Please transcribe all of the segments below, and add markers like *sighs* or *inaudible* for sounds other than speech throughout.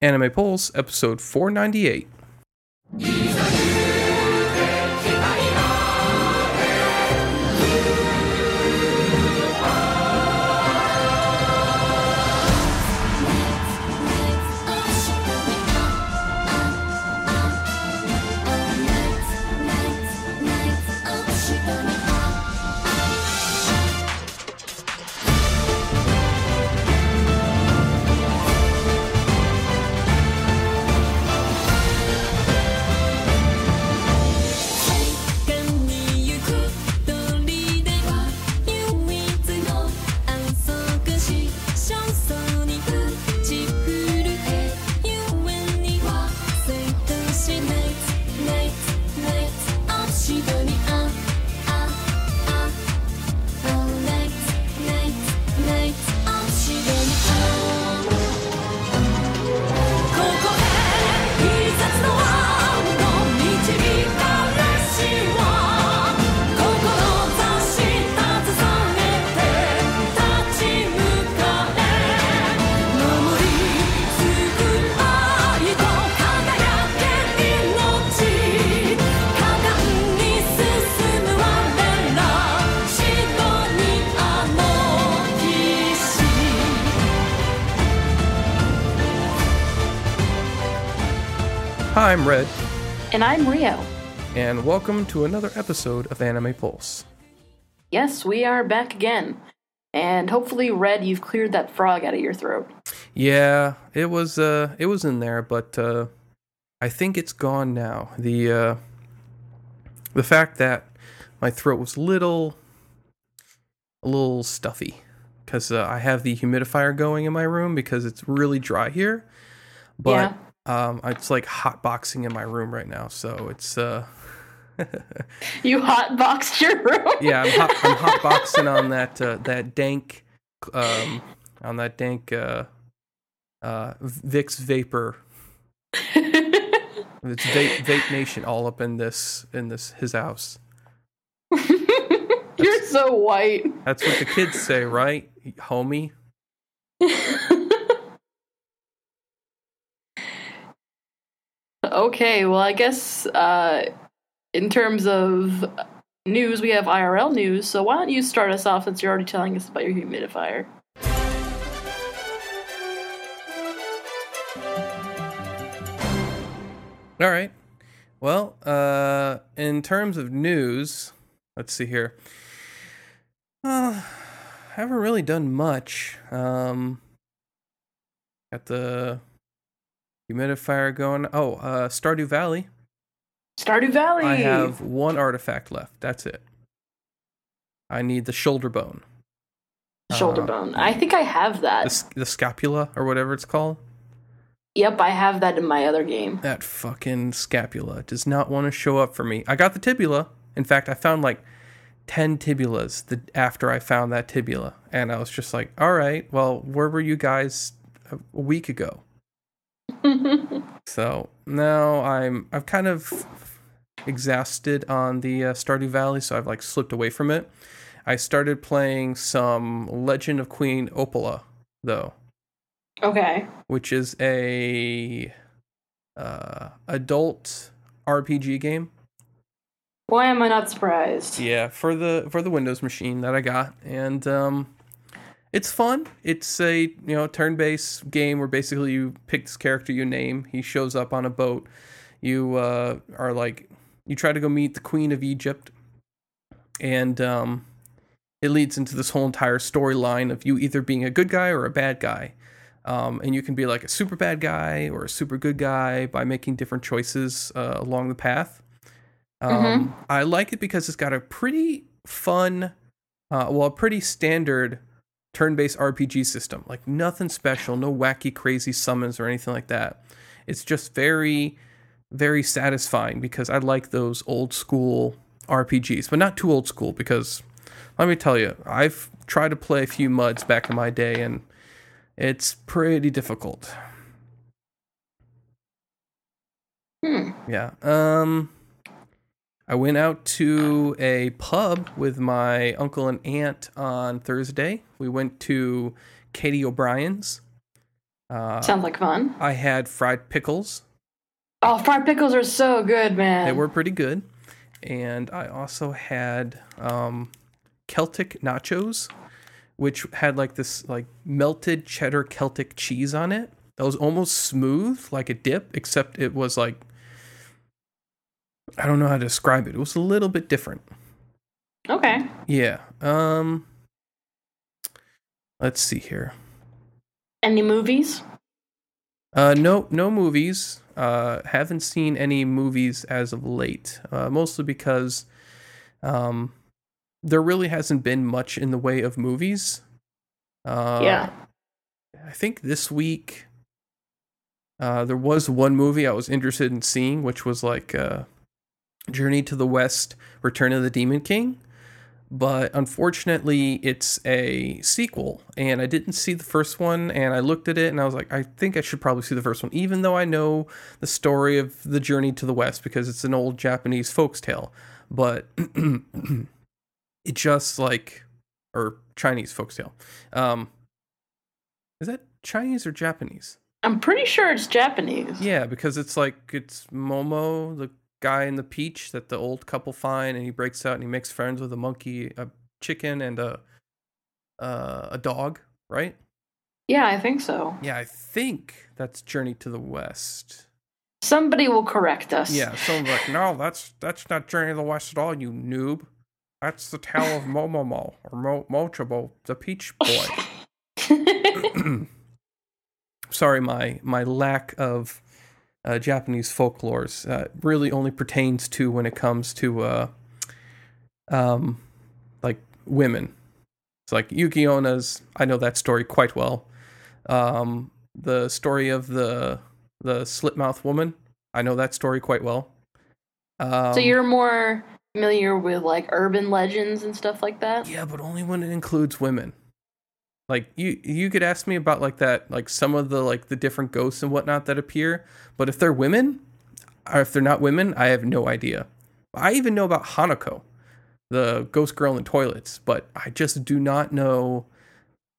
Anime Pulse, episode 498. I'm Red. And I'm Ryo. And welcome to another episode of Anime Pulse. Yes, we are back again. And hopefully, Red, you've cleared that frog out of your throat. Yeah, it was uh it was in there, but uh I think it's gone now. The uh the fact that my throat was little a little stuffy cuz uh, I have the humidifier going in my room because it's really dry here. But yeah um, it's like hot boxing in my room right now, so it's uh. *laughs* you hot boxed your room. yeah, I'm hot, I'm *laughs* hot boxing on that uh, that dank, um, on that dank uh, uh, Vicks vapor. *laughs* it's vape, vape nation all up in this in this his house. You're so white. That's what the kids say, right, homie? Okay, well, I guess uh, in terms of news, we have IRL news. So why don't you start us off since you're already telling us about your humidifier? All right. Well, uh, in terms of news, let's see here. Uh, I haven't really done much. Um, got the Humidifier going. Oh, uh, Stardew Valley. Stardew Valley. I have one artifact left. That's it. I need the shoulder bone. Shoulder uh, bone. I think I have that. The, the, scapula or whatever it's called. Yep, I have that in my other game. That fucking scapula does not want to show up for me. I got the tibula. In fact, I found like 10 tibulas the, after I found that tibula. And I was just like, all right, well, where were you guys a week ago? So now I'm I've kind of exhausted on the uh, Stardew Valley, so I've like slipped away from it. I started playing some Legend of Queen Opala though. Okay. Which is a uh, adult RPG game. Why am I not surprised? Yeah, for the for the Windows machine that I got, and um, it's fun. It's a you know turn-based game where basically you pick this character you name. He shows up on a boat. You uh, are like you try to go meet the Queen of Egypt, and um, it leads into this whole entire storyline of you either being a good guy or a bad guy. Um, and you can be like a super bad guy or a super good guy by making different choices uh, along the path. Um, mm-hmm. I like it because it's got a pretty fun, uh, well, a pretty standard turn-based RPG system. Like nothing special, no wacky crazy summons or anything like that. It's just very very satisfying because I like those old school RPGs, but not too old school because let me tell you, I've tried to play a few muds back in my day and it's pretty difficult. Hmm. Yeah. Um I went out to a pub with my uncle and aunt on Thursday. We went to Katie O'Brien's. Uh, Sounds like fun. I had fried pickles. Oh, fried pickles are so good, man. They were pretty good. And I also had um, Celtic nachos, which had like this like melted cheddar Celtic cheese on it. That was almost smooth, like a dip, except it was like I don't know how to describe it. It was a little bit different. Okay. Yeah. Um let's see here. Any movies? Uh no no movies. Uh haven't seen any movies as of late. Uh mostly because um there really hasn't been much in the way of movies. Uh yeah. I think this week uh there was one movie I was interested in seeing which was like uh Journey to the West Return of the Demon King. But unfortunately, it's a sequel, and I didn't see the first one. And I looked at it, and I was like, I think I should probably see the first one, even though I know the story of the Journey to the West because it's an old Japanese folks tale. But *clears throat* it just like, or Chinese folks tale. Um, is that Chinese or Japanese? I'm pretty sure it's Japanese. Yeah, because it's like it's Momo, the guy in the peach that the old couple find, and he breaks out and he makes friends with a monkey, a chicken, and a uh, a dog, right? Yeah, I think so. Yeah, I think that's Journey to the West. Somebody will correct us. Yeah, someone's like, no, that's that's not Journey to the West at all, you noob. That's the tale of Momomo or Mo- Mochobo, the Peach Boy. *laughs* *clears throat* Sorry, my my lack of uh, Japanese folklores uh, really only pertains to when it comes to uh, um, like women. It's like Yuki Onna's. I know that story quite well. Um, the story of the the slit mouth woman. I know that story quite well. Um, so you're more familiar with like urban legends and stuff like that? yeah, but only when it includes women. Like you, you could ask me about like that, like some of the like the different ghosts and whatnot that appear. But if they're women, or if they're not women, I have no idea. I even know about Hanako, the ghost girl in toilets, but I just do not know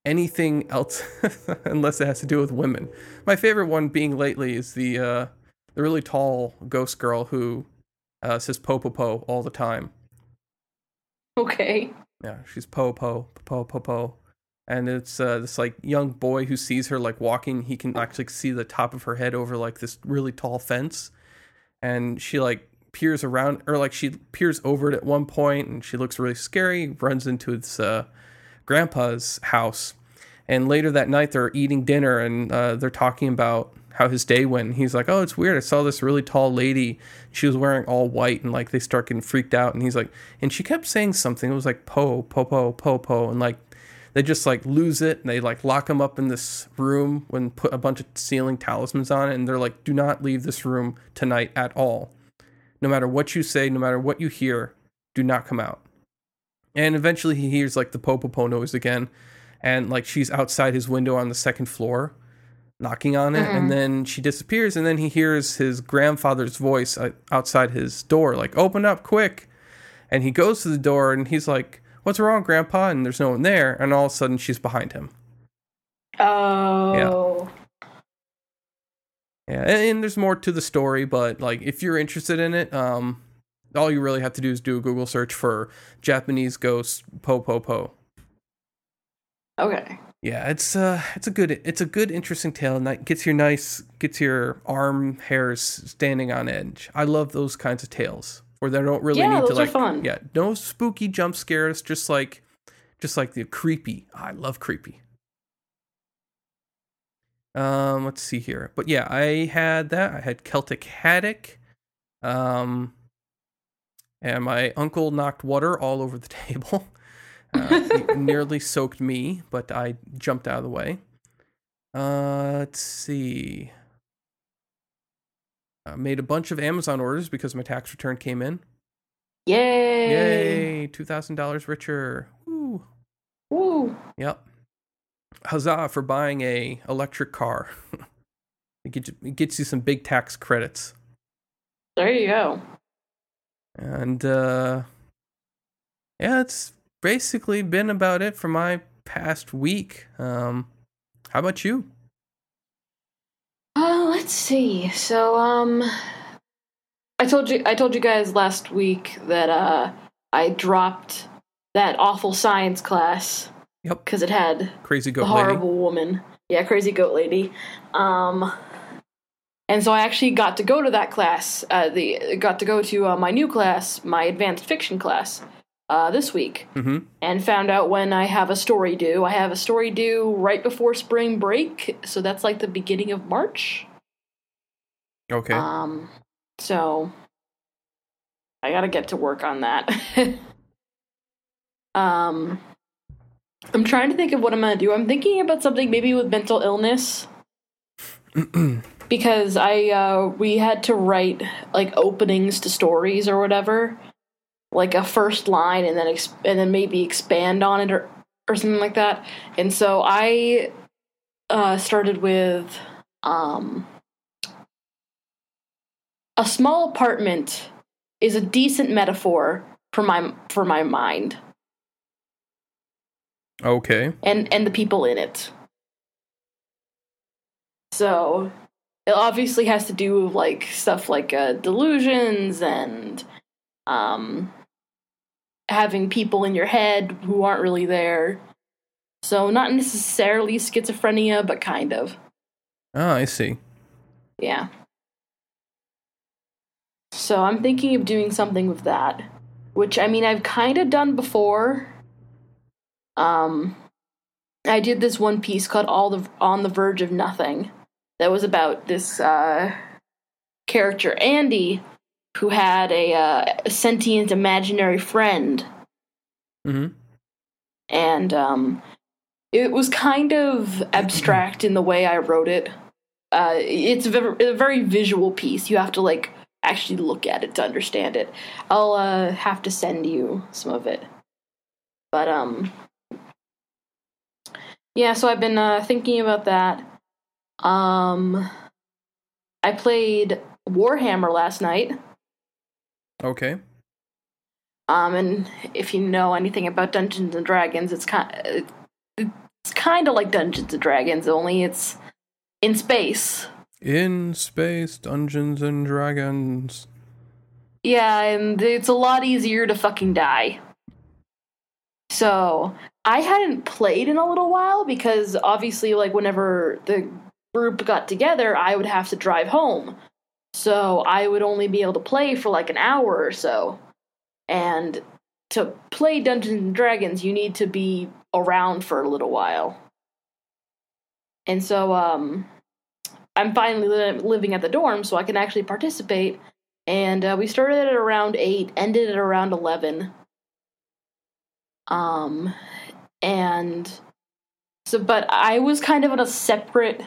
anything else *laughs* unless it has to do with women. My favorite one being lately is the uh, the really tall ghost girl who uh, says po po po all the time. Okay. Yeah, she's po po po po po, and it's uh, this like young boy who sees her like walking. He can actually see the top of her head over like this really tall fence, and she like peers around or like she peers over it at one point, and she looks really scary. Runs into its uh, grandpa's house, and later that night they're eating dinner and uh, they're talking about how his day went. He's like, "Oh, it's weird. I saw this really tall lady. She was wearing all white." And like they start getting freaked out. And he's like, and she kept saying something. It was like po po po po po, and like they just like lose it. And they like lock him up in this room and put a bunch of sealing talismans on it. And they're like, "Do not leave this room tonight at all. No matter what you say, no matter what you hear, do not come out." And eventually he hears like the po po po noise again, and like she's outside his window on the second floor knocking on it and then she disappears and then he hears his grandfather's voice uh, outside his door like open up quick and he goes to the door and he's like what's wrong grandpa and there's no one there and all of a sudden she's behind him Oh. yeah and, and there's more to the story but like if you're interested in it um all you really have to do is do a google search for japanese ghost po po po Okay. Yeah, it's uh it's a good it's a good interesting tale and that gets your nice gets your arm hairs standing on edge. I love those kinds of tales where they don't really Yeah, need to like fun. yeah, no spooky jump scares, just like just like the creepy. I love creepy. Um let's see here. But yeah, I had that. I had Celtic Haddock. Um and my uncle knocked water all over the *laughs* table. Uh, *laughs* nearly soaked me, but I jumped out of the way. Uh, let's see. I made a bunch of Amazon orders because my tax return came in. Yay. Yay! Two thousand dollars richer. Woo! Woo. Yep. Huzzah for buying a electric car. *laughs* it, gets, it gets you some big tax credits. There you go. And uh, yeah, it's basically been about it for my past week. Um, how about you? Let's see. So, um, I told you, I told you guys last week that uh, I dropped that awful science class Yep. because it had Crazy goat lady. horrible woman. Yeah, crazy goat lady. Um, and so I actually got to go to that class. Uh, the got to go to uh, my new class, my advanced fiction class, uh, this week, Mm-hmm. and found out when I have a story due. I have a story due right before spring break, so that's like the beginning of March. Okay. Um, so I gotta get to work on that. *laughs* um, I'm trying to think of what I'm gonna do. I'm thinking about something maybe with mental illness *clears throat* because I uh, we had to write like openings to stories or whatever, like a first line and then and then maybe expand on it or or something like that. And so I uh, started with um a small apartment is a decent metaphor for my for my mind okay. and and the people in it. So it obviously has to do with like stuff like uh, delusions and um having people in your head who aren't really there. So not necessarily schizophrenia, but kind of. Oh, I see. Yeah. So I'm thinking of doing something with that, which I mean I've kind of done before. Um, I did this one piece called "All the on the Verge of Nothing," that was about this uh, character Andy, who had a, uh, a sentient imaginary friend, Mm-hmm. and um, it was kind of abstract in the way I wrote it. Uh, it's a very, a very visual piece. You have to like actually look at it to understand it. I'll uh, have to send you some of it. But um, yeah. So I've been uh, thinking about that. Um, I played Warhammer last night. Okay. Um, and if you know anything about Dungeons and Dragons, it's kind it's kind of like Dungeons and Dragons, only it's in space. In space, Dungeons and Dragons. Yeah, and it's a lot easier to fucking die. So I hadn't played in a little while because obviously, like whenever the group got together, I would have to drive home. So I would only be able to play for like an hour or so. And to play Dungeons and Dragons, you need to be around for a little while. And so um, I'm finally li- living at the dorm, so I can actually participate. And uh, we started at around eight, ended at around eleven. Um, and so, but I was kind of in a separate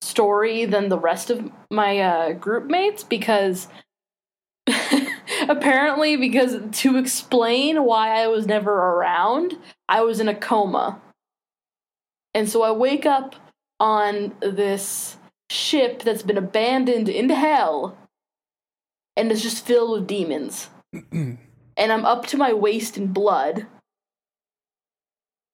story than the rest of my uh, group mates because *laughs* apparently because to explain why I was never around, I was in a coma. And so I wake up on this ship that's been abandoned in hell and it's just filled with demons. *clears throat* and I'm up to my waist in blood.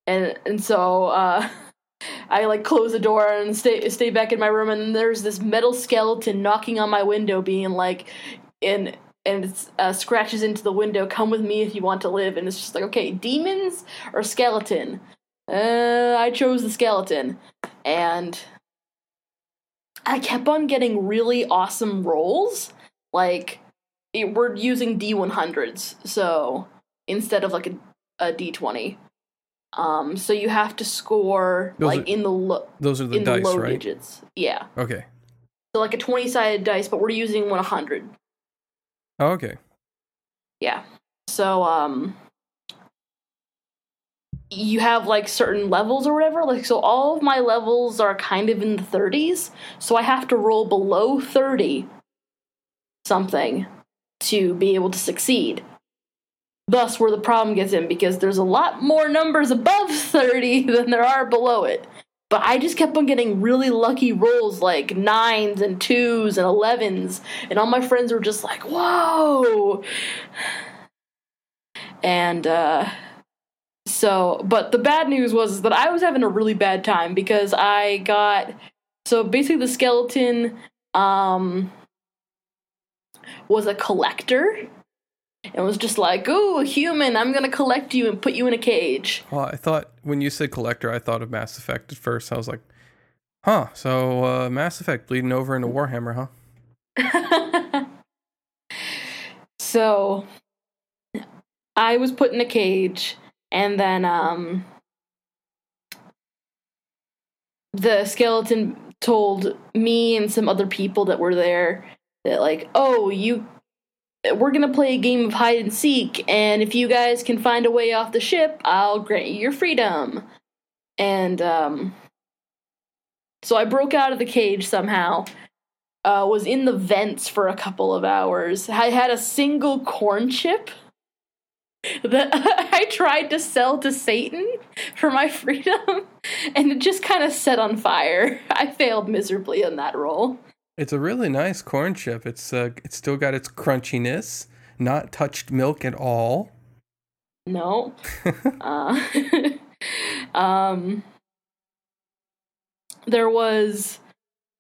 And and so uh *laughs* I like close the door and stay stay back in my room and there's this metal skeleton knocking on my window being like and and it uh, scratches into the window come with me if you want to live and it's just like okay demons or skeleton uh, i chose the skeleton and i kept on getting really awesome rolls like it, we're using d100s so instead of like a, a d20 um so you have to score Those like are- in the lo- Those are the in dice, the low right? digits yeah Okay. so like a 20 sided dice but we're using 100 Oh, okay. Yeah. So um you have like certain levels or whatever. Like so all of my levels are kind of in the 30s, so I have to roll below 30 something to be able to succeed. Thus where the problem gets in because there's a lot more numbers above *laughs* 30 than there are below it. But I just kept on getting really lucky rolls like nines and twos and elevens, and all my friends were just like, whoa! And uh, so, but the bad news was that I was having a really bad time because I got so basically, the skeleton um, was a collector. And was just like, "Oh, human! I'm gonna collect you and put you in a cage." Well, I thought when you said collector, I thought of Mass Effect at first. I was like, huh. So uh, Mass Effect bleeding over into Warhammer, huh? *laughs* so I was put in a cage, and then um, the skeleton told me and some other people that were there that like, oh, you we're gonna play a game of hide and seek, and if you guys can find a way off the ship, I'll grant you your freedom. And um, so I broke out of the cage somehow. Uh, was in the vents for a couple of hours. I had a single corn chip that *laughs* I tried to sell to Satan for my *laughs* freedom, and it just kind of set on fire. *laughs* I failed miserably in that roll. It's a really nice corn chip. It's uh, it's still got its crunchiness, not touched milk at all. No. uh, um, there was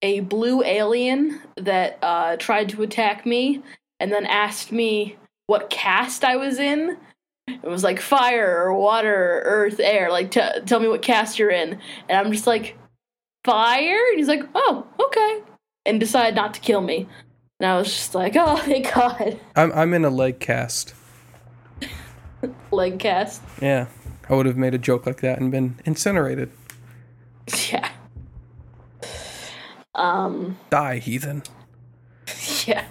a blue alien that uh, tried to attack me, and then asked me what caste I was in. It was like fire or water, earth, air. Like, t- tell me what caste you're in. And I'm just like, fire? And he's like, oh, okay and decided not to kill me. And I was just like, oh, *laughs* thank God. I'm I'm in a leg cast. *laughs* leg cast. Yeah, I would have made a joke like that and been incinerated. *laughs* Yeah. Um. Die, heathen. Yeah.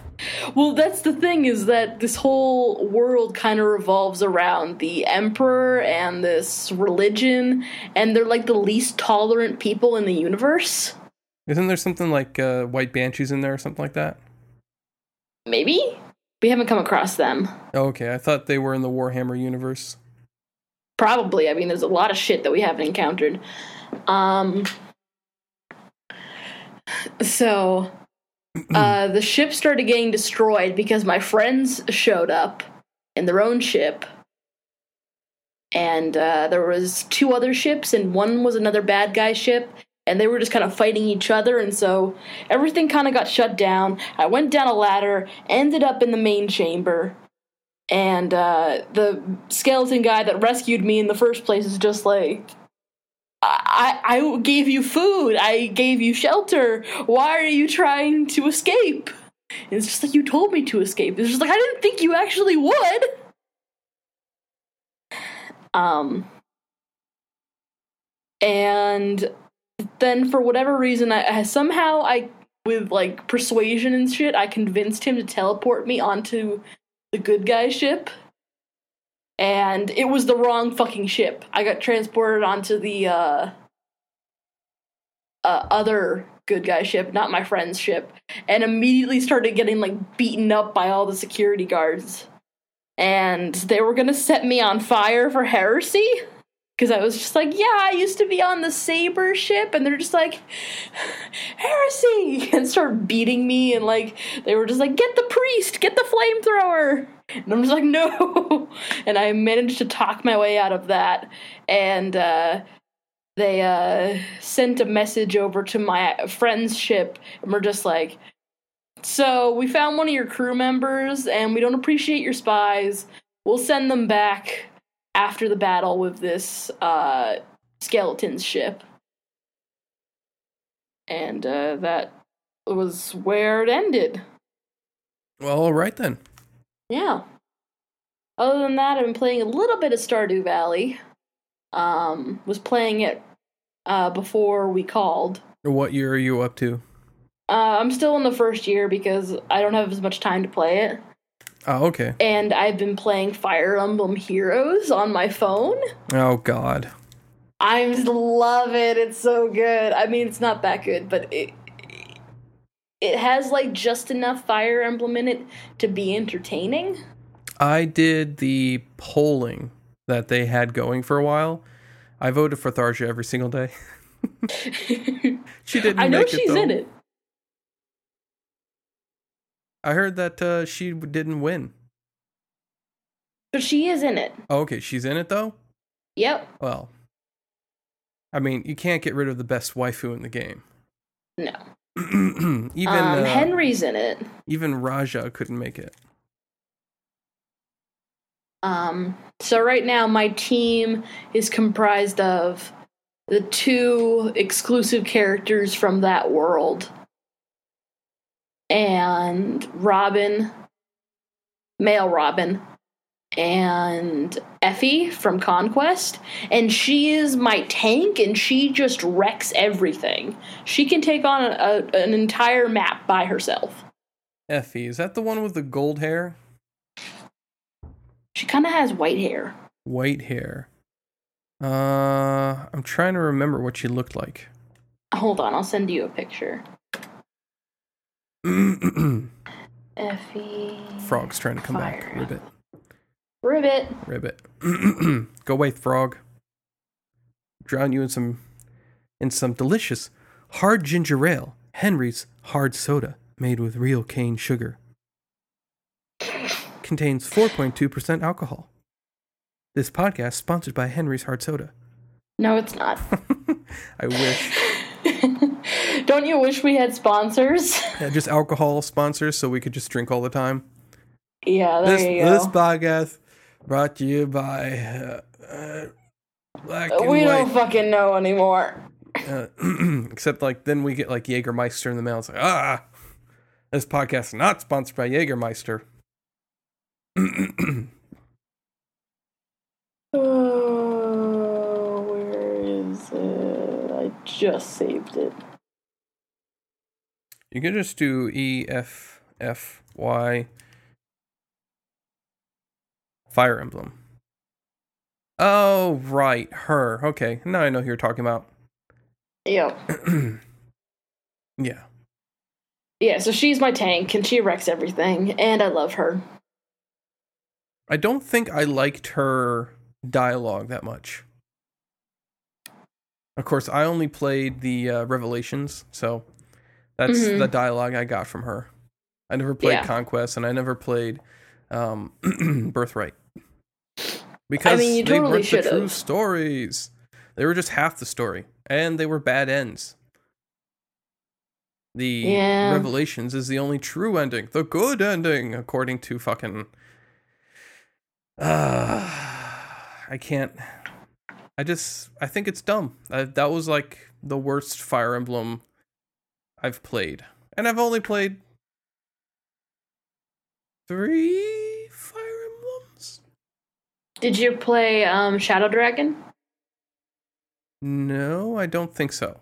Well, that's the thing is that this whole world kind of revolves around the emperor and this religion, and they're like the least tolerant people in the universe. Isn't there something like uh, white banshees in there or something like that? Maybe we haven't come across them. Oh, okay, I thought they were in the Warhammer universe. Probably. I mean, there's a lot of shit that we haven't encountered. Um. So, uh, the ship started getting destroyed because my friends showed up in their own ship. And uh, there was two other ships and one was another bad guy ship and they were just kind of fighting each other and so everything kind of got shut down. I went down a ladder ended up in the main chamber and uh, the skeleton guy that rescued me in the first place is just like I, I gave you food. I gave you shelter. Why are you trying to escape? And it's just like you told me to escape. It's just like i didn't think you actually would. Um and then for whatever reason, I, I somehow I with like persuasion and shit, I convinced him to teleport me onto the good guy ship. And it was the wrong fucking ship. I got transported onto the uh, uh, other good guy ship, not my friend's ship, and immediately started getting like beaten up by all the security guards. And they were gonna set me on fire for heresy because I was just like, yeah, I used to be on the Saber ship, and they're just like, *laughs* heresy, *laughs* and start beating me, and like they were just like, get the priest, get the flamethrower, *laughs* and I'm just like, no, *laughs* and I managed to talk my way out of that, and uh, they uh, sent a message over to my friend's ship, and we're just like. So, we found one of your crew members, and we don't appreciate your spies. We'll send them back after the battle with this uh, skeleton's ship. And uh, that was where it ended. Well, all right then. Yeah. Other than that, I've been playing a little bit of Stardew Valley. Um, was playing it uh, before we called. What year are you up to? Uh, I'm still in the first year because I don't have as much time to play it. Oh, okay. And I've been playing Fire Emblem Heroes on my phone. Oh God. I love it. It's so good. I mean, it's not that good, but it it has like just enough Fire Emblem in it to be entertaining. I did the polling that they had going for a while. I voted for Tharja every single day. *laughs* she didn't. I know she's it, in it. I heard that uh, she didn't win. But she is in it. Oh, okay, she's in it though. Yep. Well, I mean, you can't get rid of the best waifu in the game. No. *clears throat* even um, uh, Henry's in it. even Raja couldn't make it. Um, so right now, my team is comprised of the two exclusive characters from that world, and Robin, male Robin, and Effie from Conquest, and she is my tank, and she just wrecks everything. She can take on a, a, an entire map by herself. Effie, is that the one with the gold hair? She kind of has white hair. White hair. Uh, I'm trying to remember what she looked like. Hold on, I'll send you a picture. *clears throat* Effie. Frog's trying to come back. Fire. Ribbit. Ribbit. Ribbit. *clears throat* Go away, frog. Drown you in some in some delicious hard ginger ale. Henry's hard soda made with real cane sugar. Contains 4.2% alcohol. This podcast sponsored by Henry's Hard Soda. No, it's not. *laughs* I wish. *laughs* Don't you wish we had sponsors? Yeah, just alcohol sponsors so we could just drink all the time. yeah, there This you go. this podcast brought to you by uh, uh, Black and we White. don't fucking know anymore. Uh, *clears throat* except like then we get like Jägermeister in the mail. It's like ah, this podcast is not sponsored by Jägermeister. Oh, *clears throat* where is it? I just saved it. you can just do E F F Y Fire Emblem. Oh right, her. Okay, now I know who you're talking about. Yep. *clears throat* Yeah, Yeah, so she's my tank, and she wrecks everything, and I love her. I don't think I liked her dialogue that much. Of course, I only played the uh, Revelations, so that's Mhm. the dialogue I got from her. I never played Yeah. Conquest, and I never played um, *clears throat* Birthright because mean, you they totally weren't the true stories. They were just half the story, and they were bad ends. The Yeah. Revelations is the only true ending, the good ending, according to fucking. Uh, *sighs* I can't. I just. I think it's dumb. I, that was like the worst Fire Emblem I've played, and I've only played three. Did you play um, Shadow Dragon? No, I don't think so.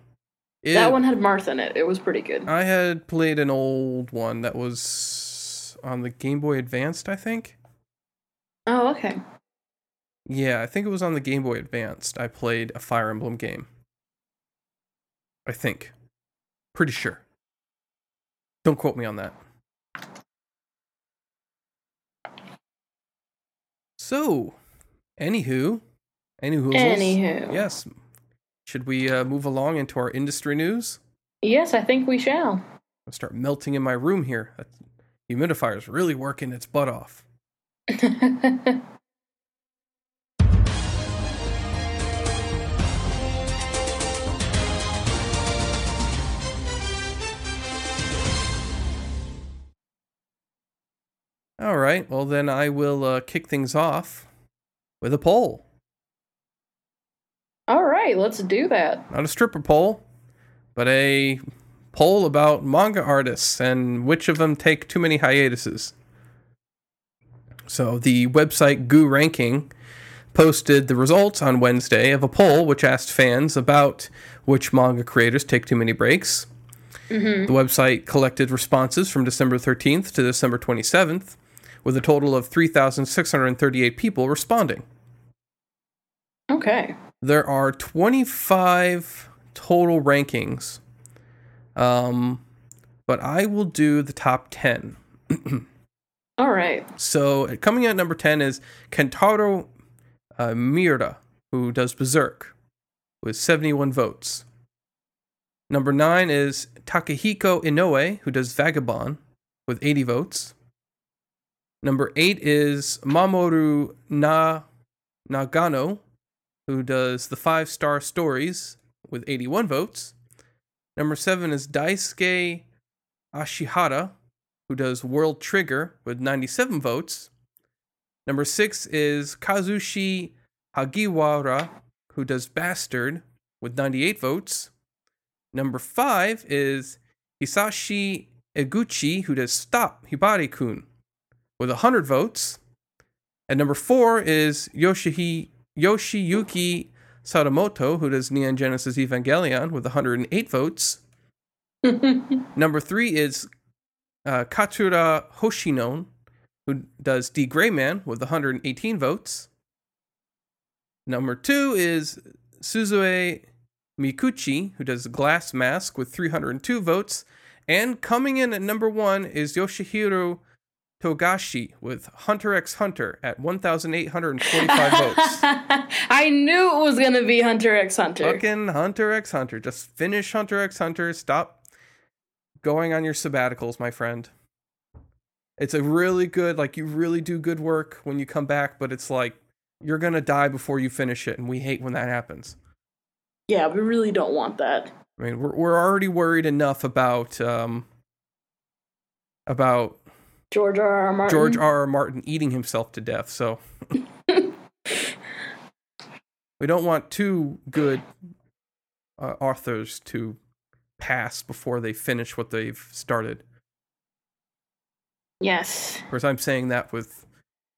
It- that one had Marth in it. It was pretty good. I had played an old one that was on the Game Boy Advanced, I think. Oh, okay. Yeah, I think it was on the Game Boy Advanced. I played a Fire Emblem game. I think. Pretty sure. Don't quote me on that. So, anywho, anywho, Anywho. yes. Should we uh, move along into our industry news? Yes, I think we shall. I'll start melting in my room here. That humidifier's really working its butt off. *laughs* All right. Well, then I will uh, kick things off with a poll. All right, let's do that. Not a stripper poll, but a poll about manga artists and which of them take too many hiatuses. So the website Goo Ranking posted the results on Wednesday of a poll which asked fans about which manga creators take too many breaks. Mm-hmm. The website collected responses from December 13th to December 27th, with a total of 3,638 people responding. Okay. There are 25 total rankings, um, but I will do the top 10. *clears throat* All right. So coming in at number 10 is Kentaro uh, Miura, who does Berserk, with 71 votes. Number 9 is Takehiko Inoue, who does Vagabond, with 80 votes. Number 8 is Mamoru Na Nagano, who does the Five Star Stories, with 81 votes. Number seven is Daisuke Ashihara, who does World Trigger with 97 votes. Number six is Kazushi Hagiwara, who does Bastard with 98 votes. Number five is Hisashi Eguchi, who does Stop Hibari kun with 100 votes. And number four is Yoshihi, Yoshiyuki Sadamoto, who does Neon Genesis Evangelion with 108 votes. *laughs* number three is uh, Katsura Hoshino, who does D Gray Man with 118 votes. Number two is Suzue Miuchi, who does Glass Mask with 302 votes. And coming in at number one is Yoshihiro Togashi with Hunter x Hunter at 1,845 *laughs* votes. I knew it was going to be Hunter x Hunter. Fucking Hunter x Hunter. Just finish Hunter x Hunter. Stop going on your sabbaticals, my friend. It's a really good, like, you really do good work when you come back, but it's like you're going to die before you finish it, and we hate when that happens. Yeah, we really don't want that. I mean, we're, we're already worried enough about, um, about George R. R. Martin. George R. R. Martin eating himself to death, so. *laughs* we don't want two good uh, authors to pass before they finish what they've started. Yes. Of course, I'm saying that with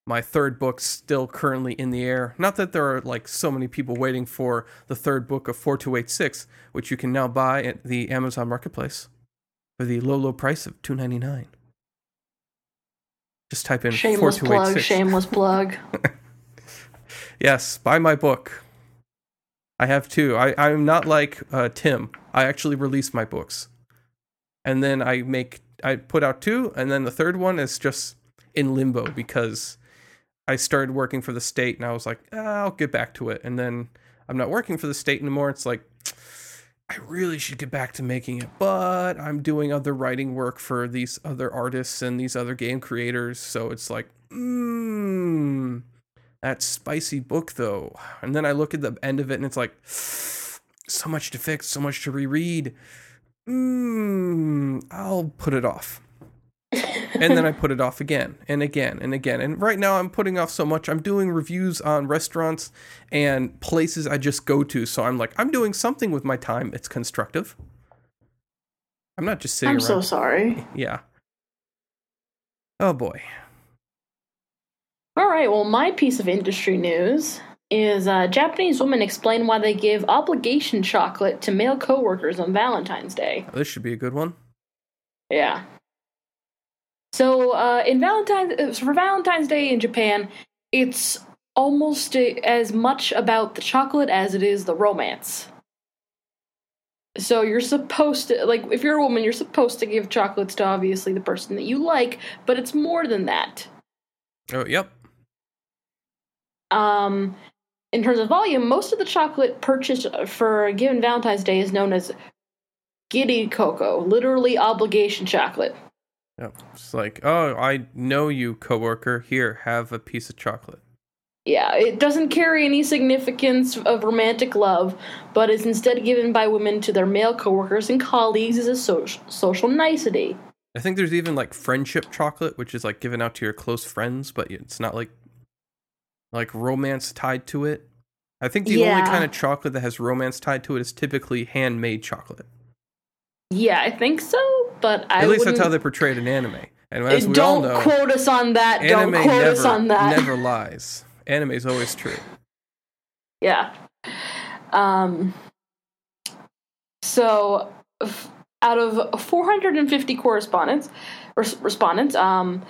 my third book still currently in the air. Not that there are like so many people waiting for the third book of 4286, which you can now buy at the Amazon Marketplace for the low, low price of 2.99. Just type in Shameless plug. Shameless plug. *laughs* Yes, buy my book. I have two. I, I'm not like uh, Tim. I actually release my books. And then I make I put out two, and then the third one is just in limbo because I started working for the state and I was like, ah, I'll get back to it. And then I'm not working for the state anymore. It's like I really should get back to making it, but I'm doing other writing work for these other artists and these other game creators. So it's like, mmm, that spicy book though. And then I look at the end of it and it's like, *sighs* so much to fix, so much to reread. Mmm, I'll put it off. *laughs* and then I *laughs* put it off again and again and again. And right now I'm putting off so much. I'm doing reviews on restaurants and places I just go to. So I'm like, I'm doing something with my time. It's constructive. I'm not just sitting I'm around. so sorry. Yeah. Oh boy. All right. Well, my piece of industry news is uh, Japanese women explain why they give obligation chocolate to male coworkers on Valentine's Day. This should be a good one. Yeah. So, uh, in Valentine's for Valentine's Day in Japan, it's almost as much about the chocolate as it is the romance. So you're supposed to like if you're a woman, you're supposed to give chocolates to obviously the person that you like, but it's more than that. Oh, yep. Um, in terms of volume, most of the chocolate purchased for a given Valentine's Day is known as giri cocoa, literally obligation chocolate. Yep. It's like, oh, I know you, coworker. Here, have a piece of chocolate. Yeah, it doesn't carry any significance of romantic love, but is instead given by women to their male coworkers and colleagues as a so- social nicety. I think there's even like friendship chocolate, which is like given out to your close friends, but it's not like like romance tied to it. I think the only kind of chocolate that has romance tied to it is typically handmade chocolate. Yeah, I think so, but I At least that's how they portrayed in anime. And as we don't all know, quote us on that. anime don't quote never us on that. never lies. Anime is always true. Yeah. Um. So, f- out of 450 correspondents, res- respondents, um,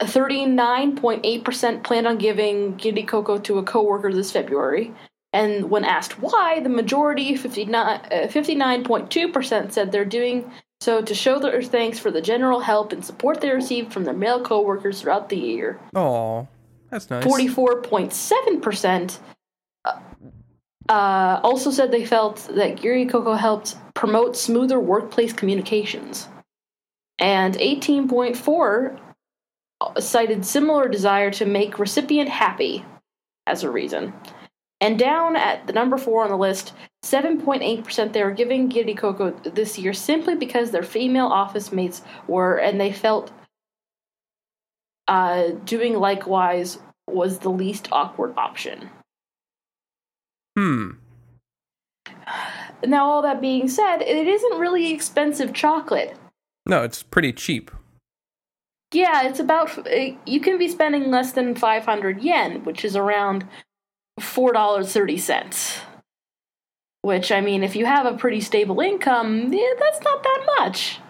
39.8% planned on giving Giri Coco to a coworker this February. And when asked why, the majority, 59, uh, 59.2%, said they're doing so to show their thanks for the general help and support they received from their male coworkers throughout the year. Oh, that's nice. 44.7% uh, also said they felt that Giri Coco helped promote smoother workplace communications. And 18.4 cited similar desire to make recipient happy as a reason. And down at the number four on the list, 7.8% they were giving Giri Coco this year simply because their female office mates were, and they felt uh, doing likewise was the least awkward option. Hmm. Now, all that being said, it isn't really expensive chocolate. No, it's pretty cheap. Yeah, it's about you can be spending less than 500 yen, which is around $4.30. Which I mean, if you have a pretty stable income, yeah, that's not that much.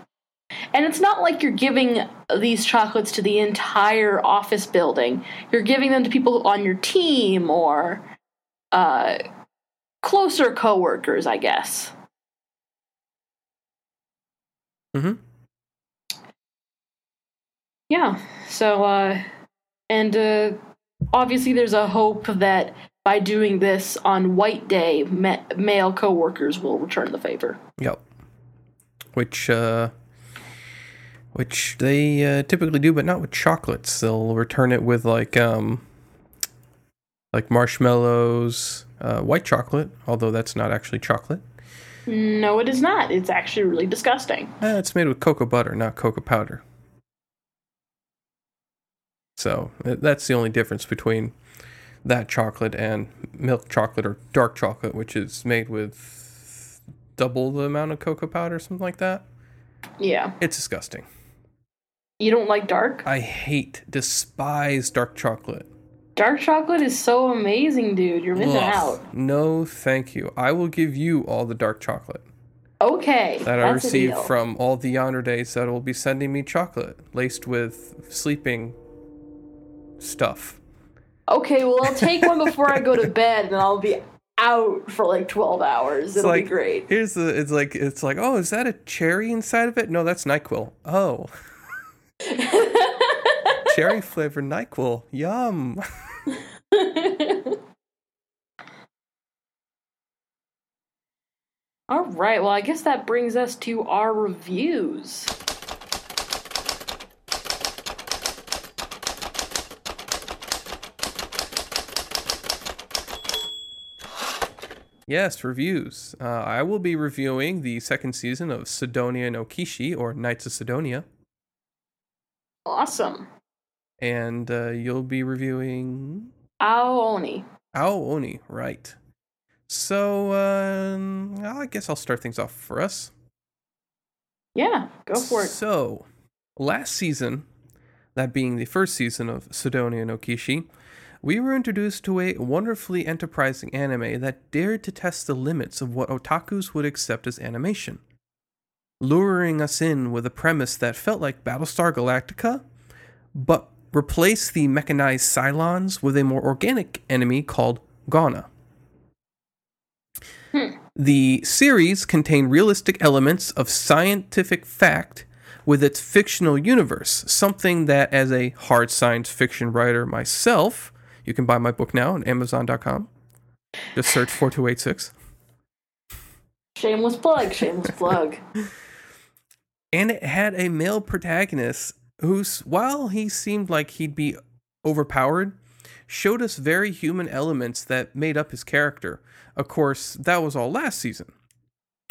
And it's not like you're giving these chocolates to the entire office building. You're giving them to people on your team or uh, closer coworkers, I guess. Mm-hmm. Yeah. So, uh, and uh, obviously, there's a hope that by doing this on White Day, ma- male coworkers will return the favor. Yep. Which, uh, which they uh, typically do, but not with chocolates. They'll return it with like, um, like marshmallows, uh, white chocolate, although that's not actually chocolate. No, it is not. It's actually really disgusting. Eh, it's made with cocoa butter, not cocoa powder. So uh, that's the only difference between that chocolate and milk chocolate or dark chocolate, which is made with double the amount of cocoa powder, something like that. Yeah. It's disgusting. You don't like dark? I hate, despise dark chocolate. Dark chocolate is so amazing, dude. You're missing Ugh. out. No, thank you. I will give you all the dark chocolate Okay. that I received from all the yanderes that will be sending me chocolate laced with sleeping stuff. Okay, well, I'll take one before I go to bed, and I'll be out for like 12 hours. It'll like, be great. Here's the. It's like it's like. Oh, is that a cherry inside of it? No, that's NyQuil. Oh, *laughs* cherry flavored NyQuil. Yum. *laughs* All right, well, I guess that brings us to our reviews. Yes, reviews. Uh, I will be reviewing the second season of Sidonia no Kishi or Knights of Sidonia, Awesome. and uh, you'll be reviewing Aoni. Ao Oni, right? So um, I guess I'll start things off for us. Yeah, go for it. So, last season, that being the first season of Sidonia no Kishi, we were introduced to a wonderfully enterprising anime that dared to test the limits of what otakus would accept as animation. Luring us in with a premise that felt like Battlestar Galactica, but replaced the mechanized Cylons with a more organic enemy called Gauna. Hmm. The series contained realistic elements of scientific fact with its fictional universe, something that, as a hard science fiction writer myself, you can buy my book now on Amazon.com. Just search 4286. Shameless plug, shameless plug. *laughs* And it had a male protagonist who's, while he seemed like he'd be overpowered, showed us very human elements that made up his character. Of course, that was all last season.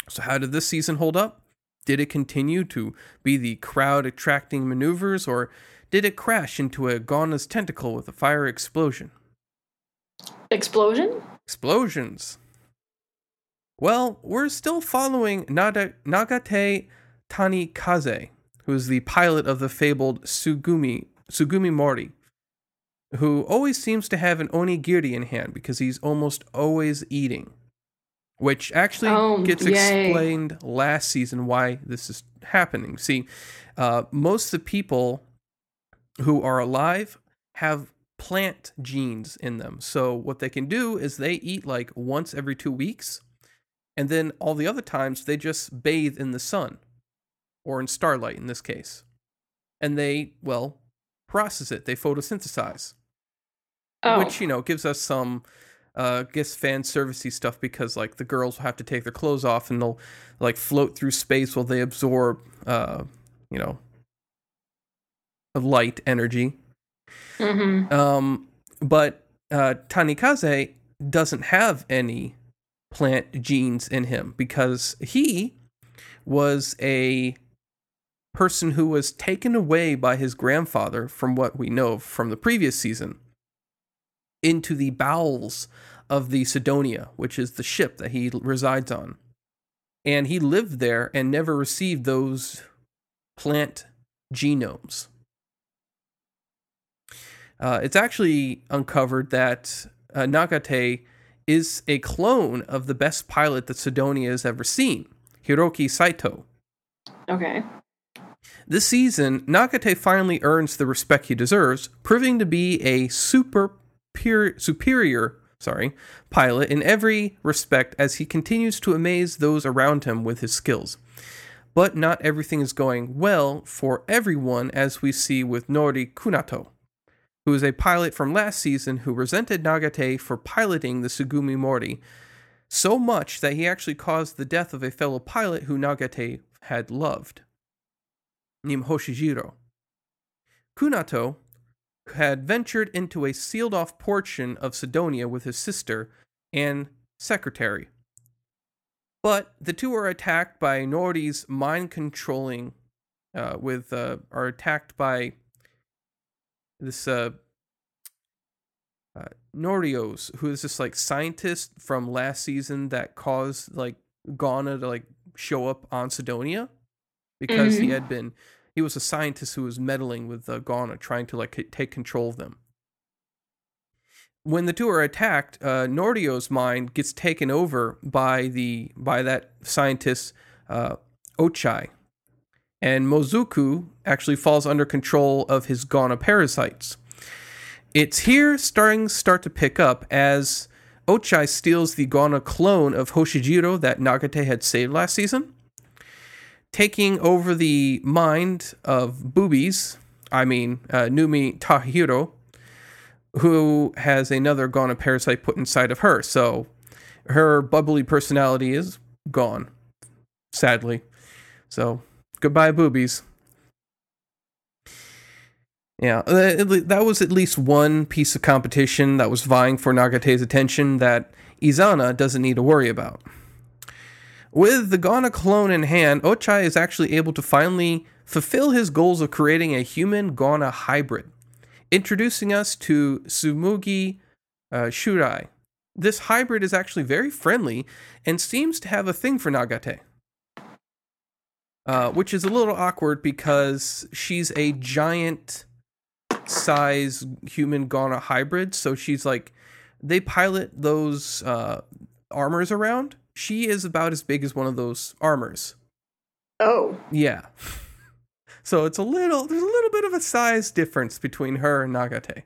So, how did this season hold up? Did it continue to be the crowd attracting maneuvers, or did it crash into a Gauna's tentacle with a fire explosion? Explosion? Explosions. Well, we're still following Nada- Nagate Tanikaze, who is the pilot of the fabled Sugumi Sugumi Mori, who always seems to have an onigiri in hand because he's almost always eating. Which actually Oh, gets yay. explained last season why this is happening. See, uh, most of the people who are alive have plant genes in them. So what they can do is they eat like once every two weeks, and then all the other times they just bathe in the sun or in starlight in this case. And they, well, process it. They photosynthesize, Oh. which, you know, gives us some uh guess fan servicey stuff because like the girls will have to take their clothes off and they'll like float through space while they absorb uh, you know, light energy. hmm Um, but uh, Tanikaze doesn't have any plant genes in him because he was a person who was taken away by his grandfather, from what we know from the previous season, into the bowels of the Sidonia, which is the ship that he resides on. And he lived there and never received those plant genomes. Uh, it's actually uncovered that uh, Nagate is a clone of the best pilot that Sidonia has ever seen, Hiroki Saito. Okay. This season, Nagate finally earns the respect he deserves, proving to be a super superior sorry, pilot in every respect as he continues to amaze those around him with his skills. But not everything is going well for everyone, as we see with Nori Kunato, who is a pilot from last season who resented Nagate for piloting the Tsugumi Mori so much that he actually caused the death of a fellow pilot who Nagate had loved, named Hoshijiro. Kunato had ventured into a sealed off portion of Sidonia with his sister and secretary. But the two are attacked by Nori's mind controlling, uh, with uh, are attacked by this uh, uh, Norios, who is this like scientist from last season that caused like Gauna to like show up on Sidonia because mm-hmm. he had been he was a scientist who was meddling with uh, Gauna, trying to like take control of them. When the two are attacked, uh, Norio's mind gets taken over by the by that scientist uh, Ochai, and Mozuku actually falls under control of his Gauna parasites. It's here starting start to pick up as Ochai steals the Gauna clone of Hoshijiro that Nagate had saved last season taking over the mind of Boobies, I mean, uh, Numi Tahiro, who has another Gauna parasite put inside of her. So her bubbly personality is gone, sadly. So goodbye, Boobies. Yeah, uh, that was at least one piece of competition that was vying for Nagate's attention that Izana doesn't need to worry about. With the Gauna clone in hand, Ochai is actually able to finally fulfill his goals of creating a human Gauna hybrid, introducing us to Tsumugi uh, Shiraui. This hybrid is actually very friendly and seems to have a thing for Nagate. Uh, which is a little awkward because she's a giant size human Gauna hybrid. So she's like, they pilot those uh, armors around she is about as big as one of those armors. Oh. Yeah. *laughs* So it's a little there's a little bit of a size difference between her and Nagate.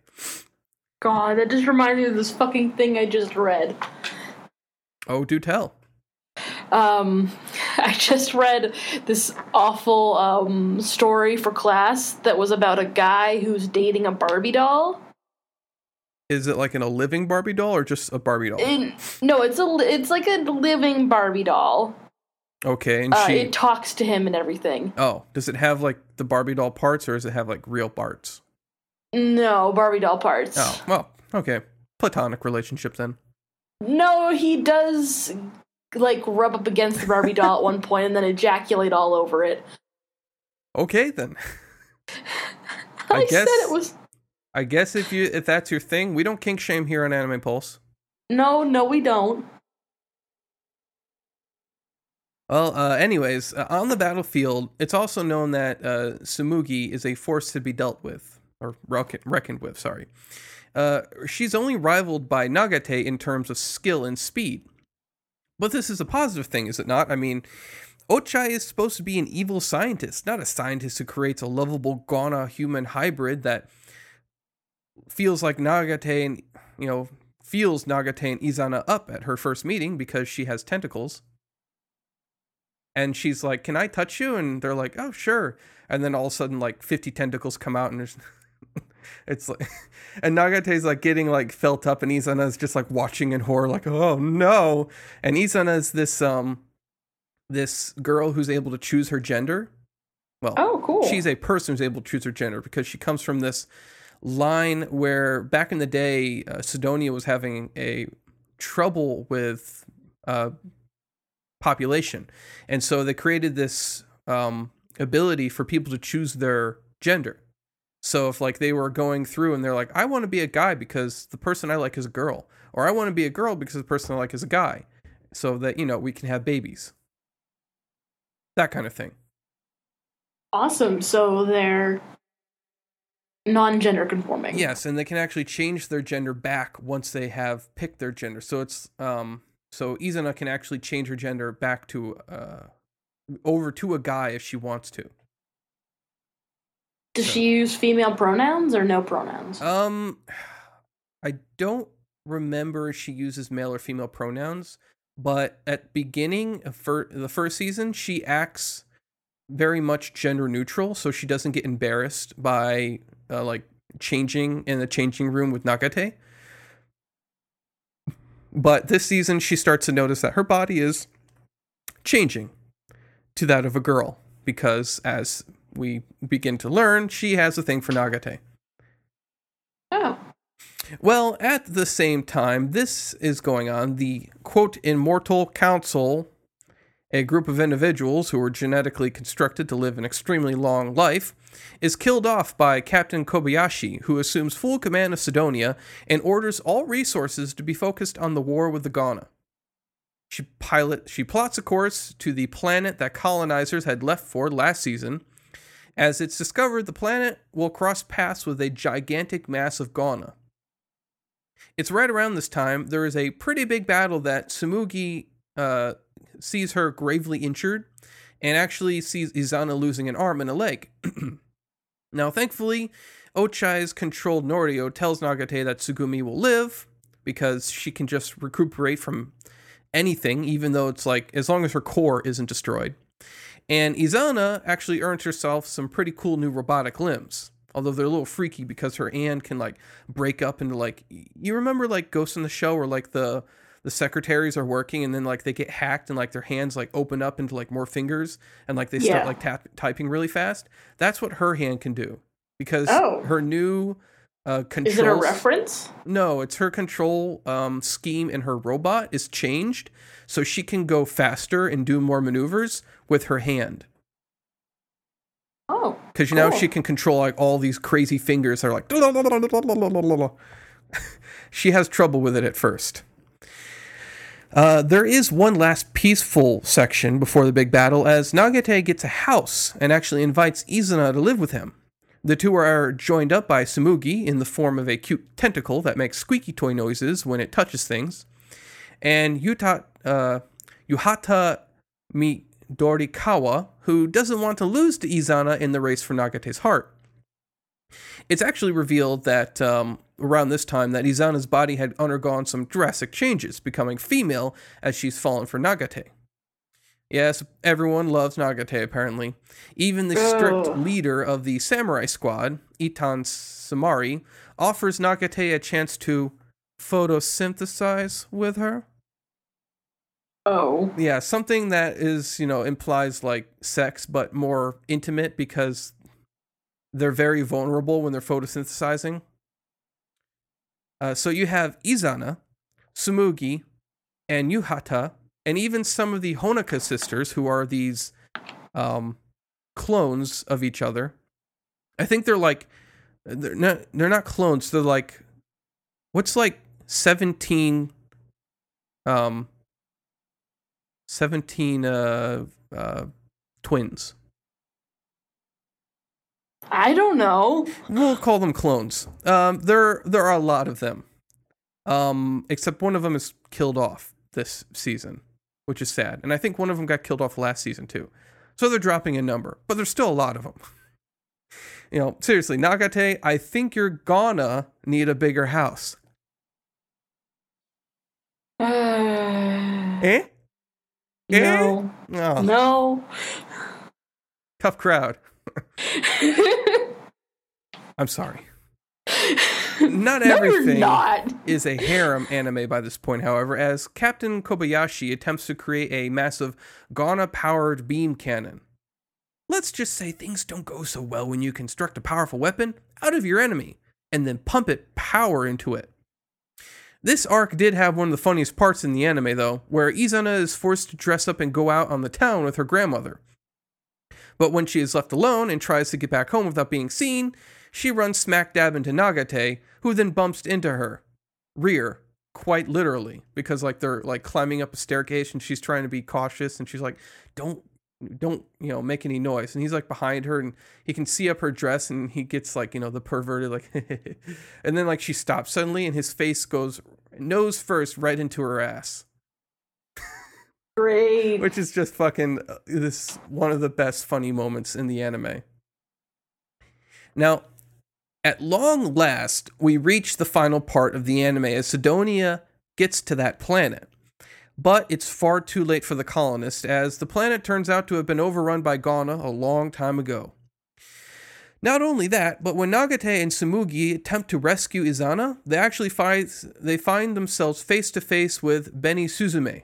God, that just reminds me of this fucking thing I just read. Oh, do tell. Um, *laughs* I just read this awful um, story for class that was about a guy who's dating a Barbie doll. Is it like in a living Barbie doll or just a Barbie doll? In, no, it's a it's like a living Barbie doll. Okay, and uh, she it talks to him and everything. Oh, does it have like the Barbie doll parts or does it have like real parts? No, Barbie doll parts. Oh, well, okay. Platonic relationship then. No, he does like rub up against the Barbie doll at one point and then ejaculate all over it. Okay then. *laughs* I, I guess said it was I guess if you if that's your thing, we don't kink shame here on Anime Pulse. No, no, we don't. Well, uh, anyways, uh, on the battlefield, it's also known that uh, Tsumugi is a force to be dealt with, or reckoned with, sorry. Uh, she's only rivaled by Nagate in terms of skill and speed. But this is a positive thing, is it not? I mean, Ochai is supposed to be an evil scientist, not a scientist who creates a lovable Gauna human hybrid that feels like Nagate and you know feels Nagate and Izana up at her first meeting because she has tentacles. And she's like, "Can I touch you?" And they're like, "Oh, sure." And then all of a sudden, like fifty tentacles come out, and there's, it's like, *laughs* and Nagate's like getting like felt up, and Izana's just like watching in horror, like, "Oh no!" And Izana's this um, this girl who's able to choose her gender. Well, oh, cool. She's a person who's able to choose her gender because she comes from this line where back in the day, uh, Sidonia was having a trouble with uh, population, and so they created this um, ability for people to choose their gender. So if like they were going through and they're like, I want to be a guy because the person I like is a girl, or I want to be a girl because the person I like is a guy, so that you know we can have babies. That kind of thing. Awesome. So they're non-gender conforming. Yes, and they can actually change their gender back once they have picked their gender. So it's um so Izana can actually change her gender back to uh over to a guy if she wants to. Does she use female pronouns or no pronouns? Um I don't remember if she uses male or female pronouns, but at beginning of fir- the first season, she acts very much gender neutral, so she doesn't get embarrassed by uh, like changing in the changing room with Nagate. But this season, she starts to notice that her body is changing to that of a girl because, as we begin to learn, she has a thing for Nagate. oh. Well, at the same time, this is going on. The quote, Immortal Council, a group of individuals who were genetically constructed to live an extremely long life, is killed off by Captain Kobayashi, who assumes full command of Sidonia and orders all resources to be focused on the war with the Gauna. She pilot she plots a course to the planet that colonizers had left for last season. As it's discovered, the planet will cross paths with a gigantic mass of Gauna. It's right around this time there is a pretty big battle that Tsumugi uh, sees her gravely injured and actually sees Izana losing an arm and a leg. *clears throat* now, thankfully, Ochai's controlled Norio tells Nagate that Sugumi will live because she can just recuperate from anything, even though it's like as long as her core isn't destroyed. And Izana actually earns herself some pretty cool new robotic limbs. Although they're a little freaky because her hand can like break up into like you remember like Ghost in the Shell where like the the secretaries are working and then like they get hacked and like their hands like open up into like more fingers and like they start like tap- typing really fast. That's what her hand can do because Oh. her new uh controls Is it a reference? no, it's her control um, scheme in her robot is changed, so she can go faster and do more maneuvers with her hand. Oh. Because now she can control like all these crazy fingers that are like. *laughs* she has trouble with it at first. Uh, there is one last peaceful section before the big battle as Nagate gets a house and actually invites Izana to live with him. The two are joined up by Tsumugi in the form of a cute tentacle that makes squeaky toy noises when it touches things, and Yuta, uh, Yuhata Midorikawa, who doesn't want to lose to Izana in the race for Nagate's heart. It's actually revealed that um, around this time that Izana's body had undergone some drastic changes, becoming female as she's fallen for Nagate. Yes, everyone loves Nagate apparently. Even the strict Ugh. leader of the samurai squad, Itan Samari, offers Nagate a chance to photosynthesize with her. Oh. Yeah, something that is, you know, implies like sex, but more intimate because they're very vulnerable when they're photosynthesizing. Uh, so you have Izana, Tsumugi, and Yuhata, and even some of the Honoka sisters, who are these um, clones of each other. I think they're like they're not they're not clones. They're like what's like seventeen um 17 uh, uh, twins. I don't know. We'll call them clones. Um, there, there are a lot of them. Um, except one of them is killed off this season, which is sad. And I think one of them got killed off last season too. So they're dropping in number, but there's still a lot of them. *laughs* You know, seriously, Nagate, I think you're gonna need a bigger house. Uh, *sighs* Eh? no. Oh, No. tough crowd. *laughs* I'm sorry. *laughs* Not No, everything not. is a harem anime by this point, however, as Captain Kobayashi attempts to create a massive Gauna powered beam cannon. Let's just say things don't go so well when you construct a powerful weapon out of your enemy and then pump it power into it. This arc did have one of the funniest parts in the anime, though, where Izana is forced to dress up and go out on the town with her grandmother. But when she is left alone and tries to get back home without being seen, she runs smack dab into Nagate, who then bumps into her rear, quite literally, because like they're like climbing up a staircase and she's trying to be cautious and she's like, "Don't don't you know make any noise. And he's like behind her and he can see up her dress and he gets like you know the perverted like *laughs* and then like she stops suddenly and his face goes nose first right into her ass. Great. which is just fucking uh, this one of the best funny moments in the anime. Now at long last we reach the final part of the anime as sidonia gets to that planet but it's far too late for the colonists, as the planet turns out to have been overrun by Gauna a long time ago. Not only that, but when Nagate and Tsumugi attempt to rescue Izana, they actually find they find themselves face to face with Beni Suzume,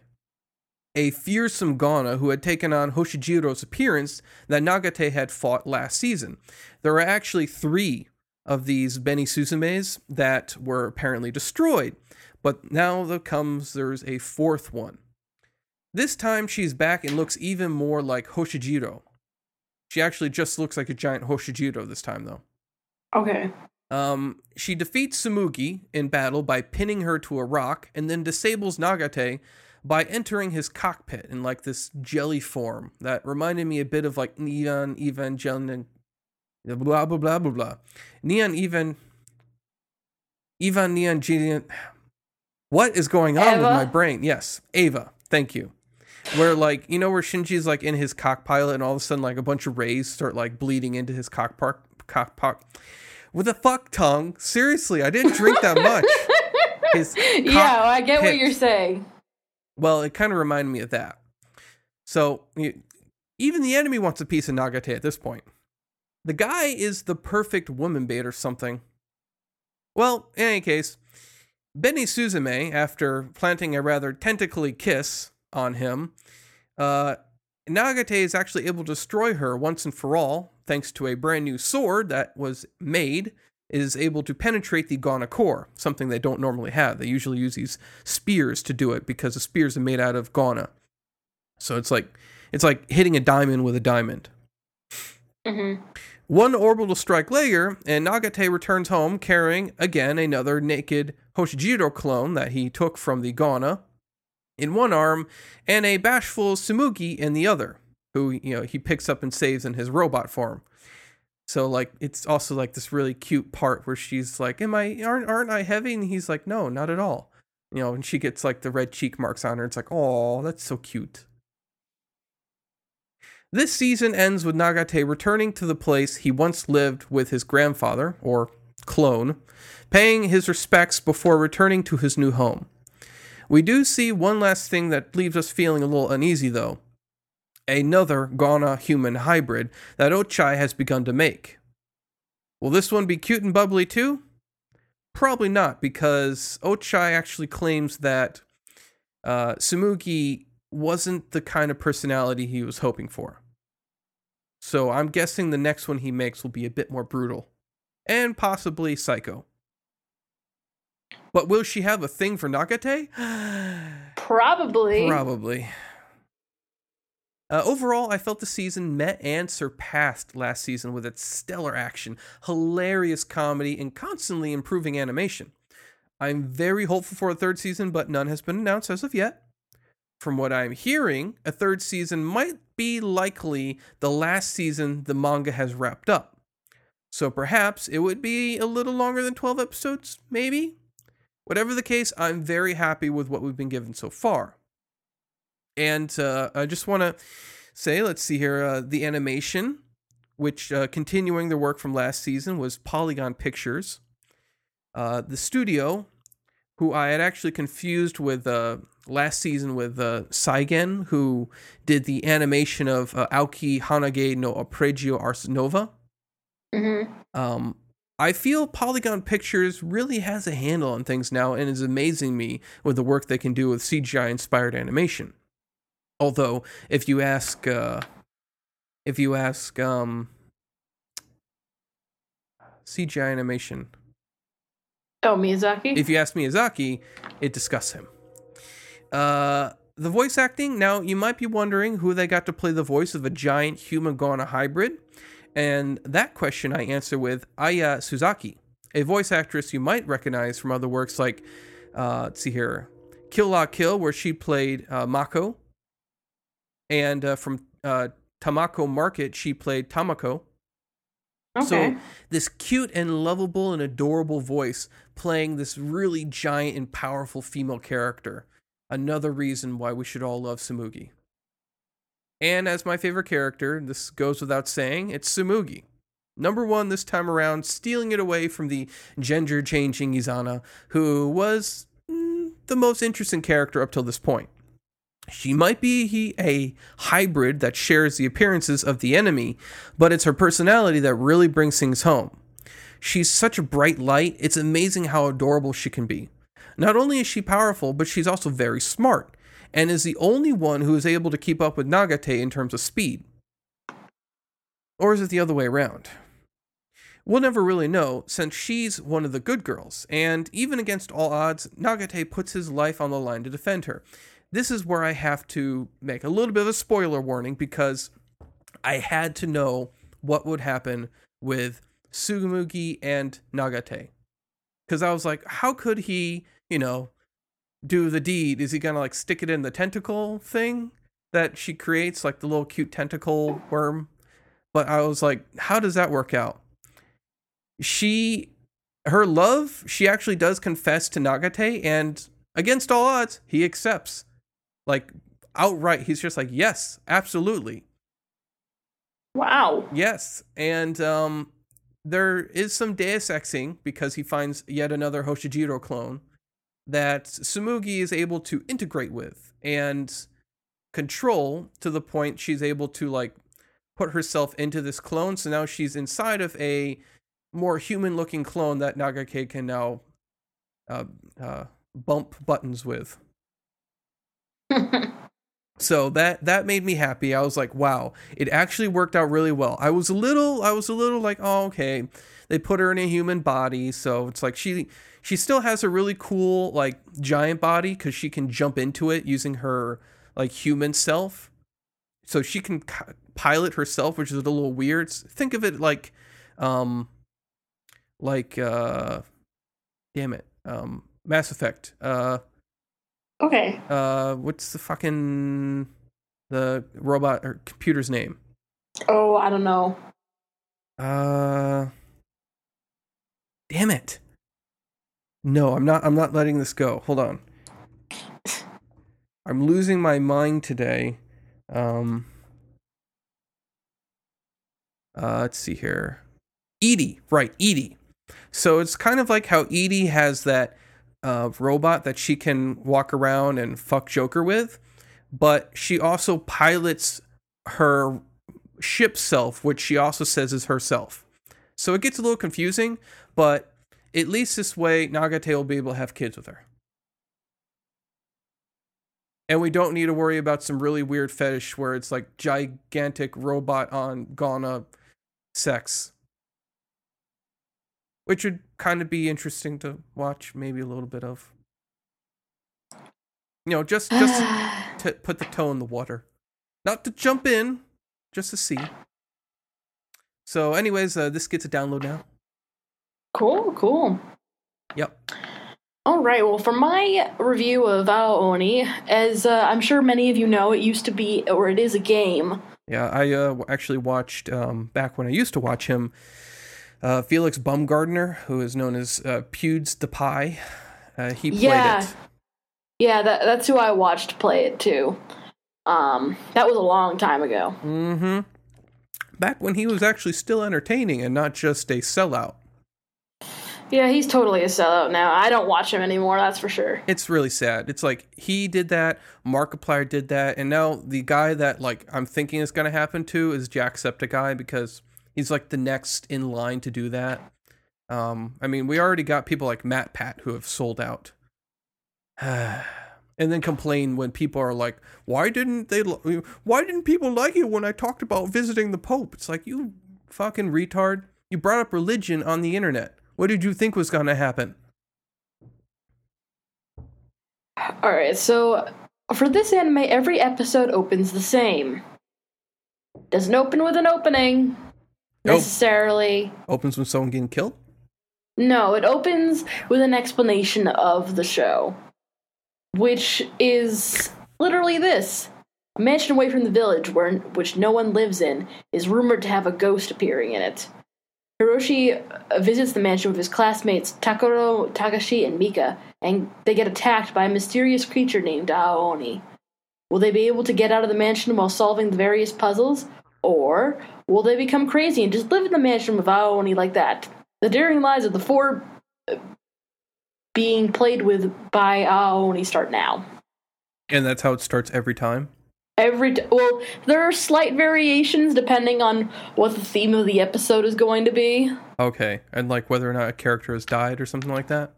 a fearsome Gauna who had taken on Hoshijiro's appearance that Nagate had fought last season. There are actually three of these Beni Suzumes that were apparently destroyed, but now there comes there's a fourth one. This time she's back and looks even more like Hoshijiro. She actually just looks like a giant Hoshijiro this time though. Okay. Um, she defeats Tsumugi in battle by pinning her to a rock and then disables Nagate by entering his cockpit in like this jelly form that reminded me a bit of like Neon Evangelion blah blah blah blah blah. Neon Even Evan Neon *sighs* what is going on Eva? with my brain? Yes, Ava. Thank you. Where like you know where Shinji's like in his cockpilot and all of a sudden like a bunch of rays start like bleeding into his cockpart cockpot with a fuck tongue. Seriously, I didn't drink that much. *laughs* His yeah, I get what you're saying. Well, it kind of reminded me of that. So you- even the enemy wants a piece of Nagate at this point. The guy is the perfect woman bait or something. Well, in any case, Beni Suzume, after planting a rather tentacly kiss on him, uh, Nagate is actually able to destroy her once and for all, thanks to a brand new sword that was made, is able to penetrate the Gauna core, something they don't normally have. They usually use these spears to do it because the spears are made out of Gauna. So it's like it's like hitting a diamond with a diamond. Hmm One orbital strike later, and Nagate returns home carrying again another naked Hoshijiro clone that he took from the Gauna in one arm, and a bashful Tsumugi in the other, who you know he picks up and saves in his robot form. So like it's also like this really cute part where she's like, "Am I aren't aren't I heavy?" And he's like, "No, not at all." You know, and she gets like the red cheek marks on her. It's like, "Oh, that's so cute." This season ends with Nagate returning to the place he once lived with his grandfather, or clone, paying his respects before returning to his new home. We do see one last thing that leaves us feeling a little uneasy, though. Another Gauna human hybrid that Ochai has begun to make. Will this one be cute and bubbly too? Probably not, because Ochai actually claims that uh, Tsumugi wasn't the kind of personality he was hoping for. So I'm guessing the next one he makes will be a bit more brutal and possibly psycho. But will she have a thing for Nagate? *sighs* Probably. Probably. Uh, overall, I felt the season met and surpassed last season with its stellar action, hilarious comedy, and constantly improving animation. I'm very hopeful for a third season, but none has been announced as of yet. From what I'm hearing, a third season might be likely the last season the manga has wrapped up. So perhaps it would be a little longer than 12 episodes, maybe? Whatever the case, I'm very happy with what we've been given so far. And uh, I just want to say, let's see here, uh, the animation, which uh, continuing the work from last season was Polygon Pictures. Uh, the studio, who I had actually confused with uh, last season with uh, Sanzigen, who did the animation of uh, Aoki Hanage no Arpeggio Ars Nova. hmm Um, I feel Polygon Pictures really has a handle on things now and is amazing me with the work they can do with CGI inspired animation. Although, if you ask, uh, if you ask, um, CGI animation, Oh, Miyazaki. If you ask Miyazaki, it disgusts him. Uh, the voice acting. Now, you might be wondering who they got to play the voice of a giant human Gauna hybrid. And that question I answer with Aya Suzaki, a voice actress you might recognize from other works like, uh, let's see here, Kill La Kill, where she played uh, Mako. And uh, from uh, Tamako Market, she played Tamako. Okay. So this cute and lovable and adorable voice playing this really giant and powerful female character. Another reason why we should all love Samugi. And as my favorite character, this goes without saying, it's Tsumugi. Number one this time around, stealing it away from the gender changing Izana, who was mm, the most interesting character up till this point. She might be he, a hybrid that shares the appearances of the enemy, but it's her personality that really brings things home. She's such a bright light, it's amazing how adorable she can be. Not only is she powerful, but she's also very smart, and is the only one who is able to keep up with Nagate in terms of speed. Or is it the other way around? We'll never really know, since she's one of the good girls, and even against all odds, Nagate puts his life on the line to defend her. This is where I have to make a little bit of a spoiler warning because I had to know what would happen with Sugumugi and Nagate. Because I was like, how could he, you know, do the deed? Is he gonna like stick it in the tentacle thing that she creates, like the little cute tentacle worm? But I was like, how does that work out? She, her love, she actually does confess to Nagate, and against all odds, he accepts. Like outright, he's just like, yes, absolutely. wow. Yes, and um, there is some Deus Exing because he finds yet another Hoshijiro clone that Tsumugi is able to integrate with and control to the point she's able to like put herself into this clone. So now she's inside of a more human-looking clone that Nagate can now uh, uh, bump buttons with. *laughs* So that that made me happy. I was like, wow, it actually worked out really well. I was a little I was a little like, oh, okay. They put her in a human body, so it's like she she still has a really cool like giant body cuz she can jump into it using her like human self. So she can pilot herself, which is a little weird. Think of it like um like uh damn it. Um Mass Effect. Uh okay. uh what's the fucking the robot or computer's name? Oh, I don't know. uh damn it. No i'm not i'm not letting this go. Hold on. I'm losing my mind today. Um uh let's see here. Edie right edie. So it's kind of like how edie has that uh, robot that she can walk around and fuck Joker with, but she also pilots her ship self, which she also says is herself. So it gets a little confusing, but at least this way, Nagate will be able to have kids with her. And we don't need to worry about some really weird fetish where it's like gigantic robot on Gauna sex which would kind of be interesting to watch maybe a little bit of you know just just to *sighs* put the toe in the water not to jump in just to see so anyways uh, this gets a download now cool, cool. yep All right. Well, for my review of Ao Oni, as uh, I'm sure many of you know, it used to be, or it is a game. yeah i uh, actually watched um, back when i used to watch him uh, felix baumgardner who is known as uh, pewds the pie uh, he played Yeah. it Yeah, that, that's who I watched play it too. Um, that was a long time ago. mm-hmm back when he was actually still entertaining and not just a sellout Yeah, he's totally a sellout now. I don't watch him anymore, that's for sure. it's really sad. It's like he did that, Markiplier did that, and now the guy that like I'm thinking is gonna happen to is Jacksepticeye because he's like the next in line to do that. Um, I mean, we already got people like MatPat who have sold out, *sighs* and then complain when people are like, "Why didn't they? Why didn't people like it when I talked about visiting the Pope?" It's like you fucking retard. You brought up religion on the internet. What did you think was gonna happen? All right, so for this anime, every episode opens the same. Doesn't open with an opening Necessarily. Opens with someone getting killed. No, it opens with an explanation of the show, which is literally this. A mansion away from the village, where which no one lives in, is rumored to have a ghost appearing in it. Hiroshi visits the mansion with his classmates Takuro, Takashi, and Mika, and they get attacked by a mysterious creature named Aoni. Will they be able to get out of the mansion while solving the various puzzles? Or will they become crazy and just live in the mansion with Aoni like that? The daring lives of the four uh, being played with by Aoni start now. And that's how it starts every time. Every t- well, there are slight variations depending on what the theme of the episode is going to be. Okay. And like whether or not a character has died or something like that.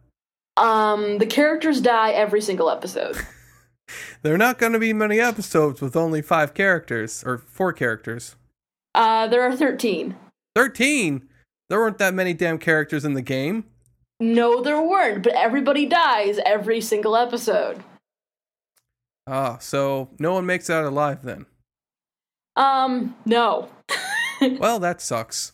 Um, the characters die every single episode. *laughs* There are not going to be many episodes with only five characters or four characters. Uh, there are thirteen. 13! There weren't that many damn characters in the game. No, there weren't, but everybody dies every single episode. Ah, so no one makes it out alive then. Um, no. *laughs* Well, that sucks.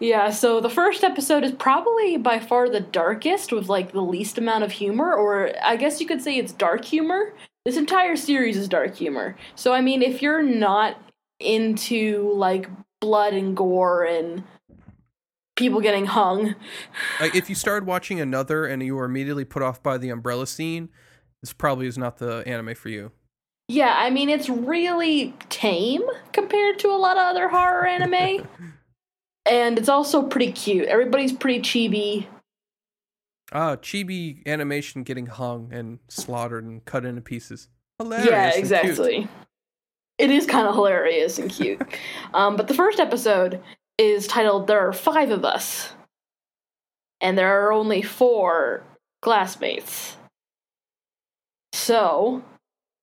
Yeah, so the first episode is probably by far the darkest with like the least amount of humor, or I guess you could say it's dark humor. This entire series is dark humor. So, I mean, if you're not into like blood and gore and people getting hung, Like if you started watching another and you were immediately put off by the umbrella scene, this probably is not the anime for you. yeah, I mean, it's really tame compared to a lot of other horror anime. *laughs* and it's also pretty cute. Everybody's pretty chibi. Ah, chibi animation getting hung and slaughtered and cut into pieces. Hilarious. yeah, exactly. It is kind of hilarious and cute. *laughs* um, but the first episode is titled "There Are Five of Us," and there are only four classmates. So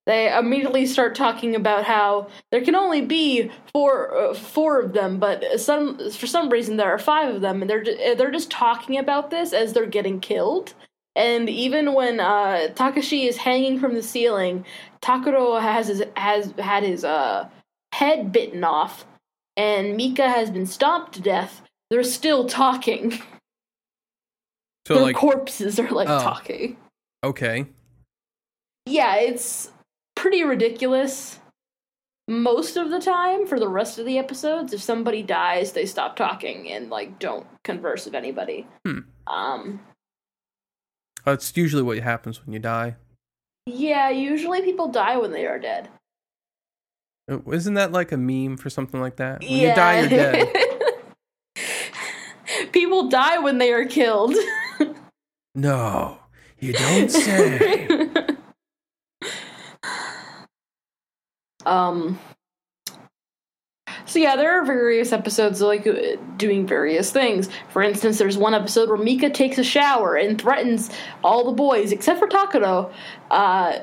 they immediately start talking about how there can only be four uh, four of them, but some for some reason there are five of them, and they're they're just talking about this as they're getting killed. And even when uh, Takashi is hanging from the ceiling, Takuro has his, has had his uh, head bitten off, and Mika has been stomped to death. They're still talking. *laughs* So Their like, corpses are like Oh. talking. okay, Yeah, it's pretty ridiculous. Most of the time, for the rest of the episodes, if somebody dies, they stop talking and like don't converse with anybody. Hmm. Um, that's usually what happens when you die. yeah, usually people die when they are dead. Uh, Isn't that like a meme for something like that? When you die, you're dead. *laughs* people die when they are killed. *laughs* No, you don't say. *laughs* um so yeah there are various episodes like uh, doing various things. For instance there's one episode where mika takes a shower and threatens all the boys except for takuro uh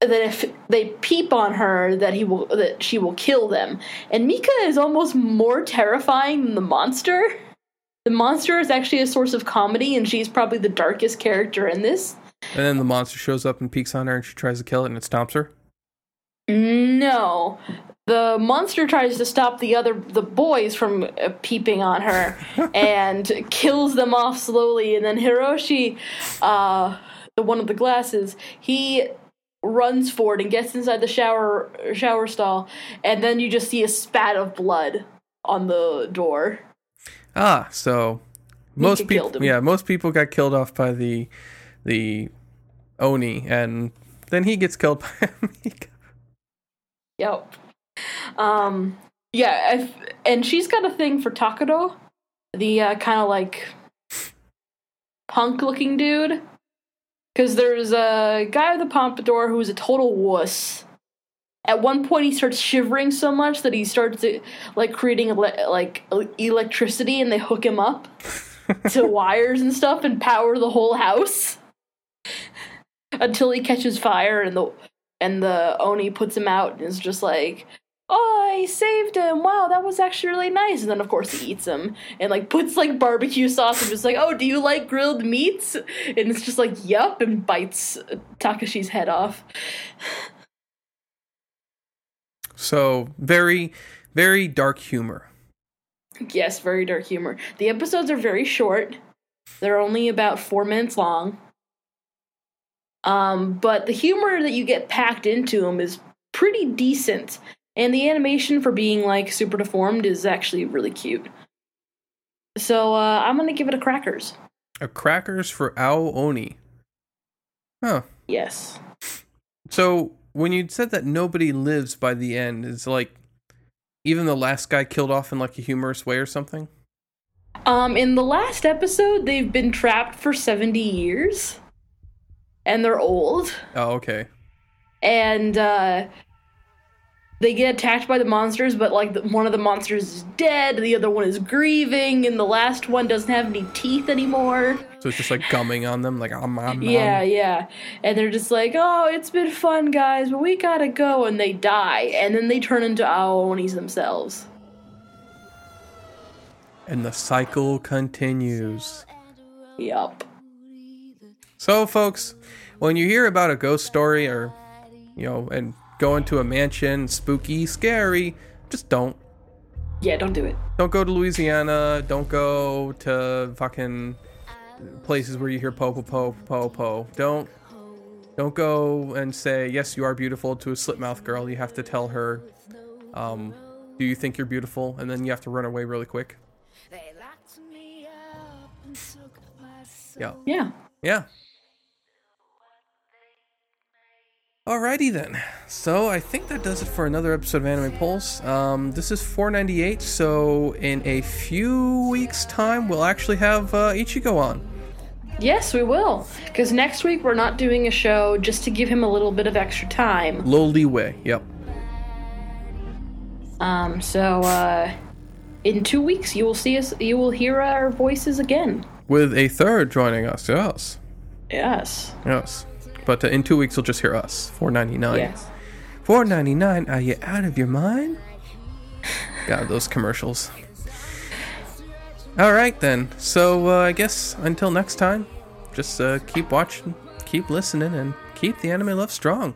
that if they peep on her that he will that she will kill them. And mika is almost more terrifying than the monster. The monster is actually a source of comedy and she's probably the darkest character in this. And then the monster shows up and peeks on her, and she tries to kill it, and it stomps her. No. The monster tries to stop the other the boys from uh, peeping on her *laughs* and kills them off slowly and then Hiroshi uh the one with the glasses he runs for it and gets inside the shower shower stall and then you just see a spat of blood on the door. Ah, so most people, yeah, most people got killed off by the the oni, and then he gets killed by *laughs* Mika. Yep. Um yeah, if, and she's got a thing for Takuro, the uh, kind of like punk looking dude. Because there's a guy with a pompadour who's a total wuss. At one point, he starts shivering so much that he starts to, like creating ele- like electricity, and they hook him up *laughs* to wires and stuff and power the whole house *laughs* until he catches fire, and the and the oni puts him out and is just like, oh, I saved him. Wow, that was actually really nice. And then, of course, he eats him and like puts like barbecue sauce and just like, oh, do you like grilled meats? And it's just like, yup, and bites Takashi's head off. So very, very dark humor. Yes, very dark humor. The episodes are very short. They're only about four minutes long. Um, but the humor that you get packed into them is pretty decent. And the animation for being like super deformed is actually really cute. So uh, I'm gonna give it a crackers. A crackers for Ao Oni. Huh. Yes. So when you said that nobody lives by the end, is like even the last guy killed off in like a humorous way or something? Um, in the last episode, they've been trapped for 70 years. And they're old. Oh, okay. And uh, they get attacked by the monsters, but like the, one of the monsters is dead, the other one is grieving, and the last one doesn't have any teeth anymore. So it's just like gumming on them, like um, um, Yeah, um. yeah. And they're just like, oh, it's been fun, guys, but we gotta go. And they die. And then they turn into Aonis themselves. and the cycle continues. Yup. So, folks, when you hear about a ghost story or, you know, and go into a mansion, spooky, scary, just don't. Yeah, don't do it. Don't go to Louisiana. Don't go to fucking places where you hear po po po po po. Don't don't go and say yes, you are beautiful to a slip mouth girl. You have to tell her, um, do you think you're beautiful? And then you have to run away really quick. Yeah, Yeah. yeah. Alrighty then. So I think that does it for another episode of Anime Pulse. Um, this is 498, so in a few weeks' time, we'll actually have uh, Ichigo on. Yes, we will. Because next week we're not doing a show just to give him a little bit of extra time. Low leeway. Yep. Um, so uh, in two weeks you will see us. You will hear our voices again. With a third joining us. Yes. Yes. Yes. But uh, in two weeks, you'll just hear us. 499. Yes. 499 Are you out of your mind? God, those commercials. All right, then. So uh, I guess until next time, just uh, keep watching, keep listening, and keep the anime love strong.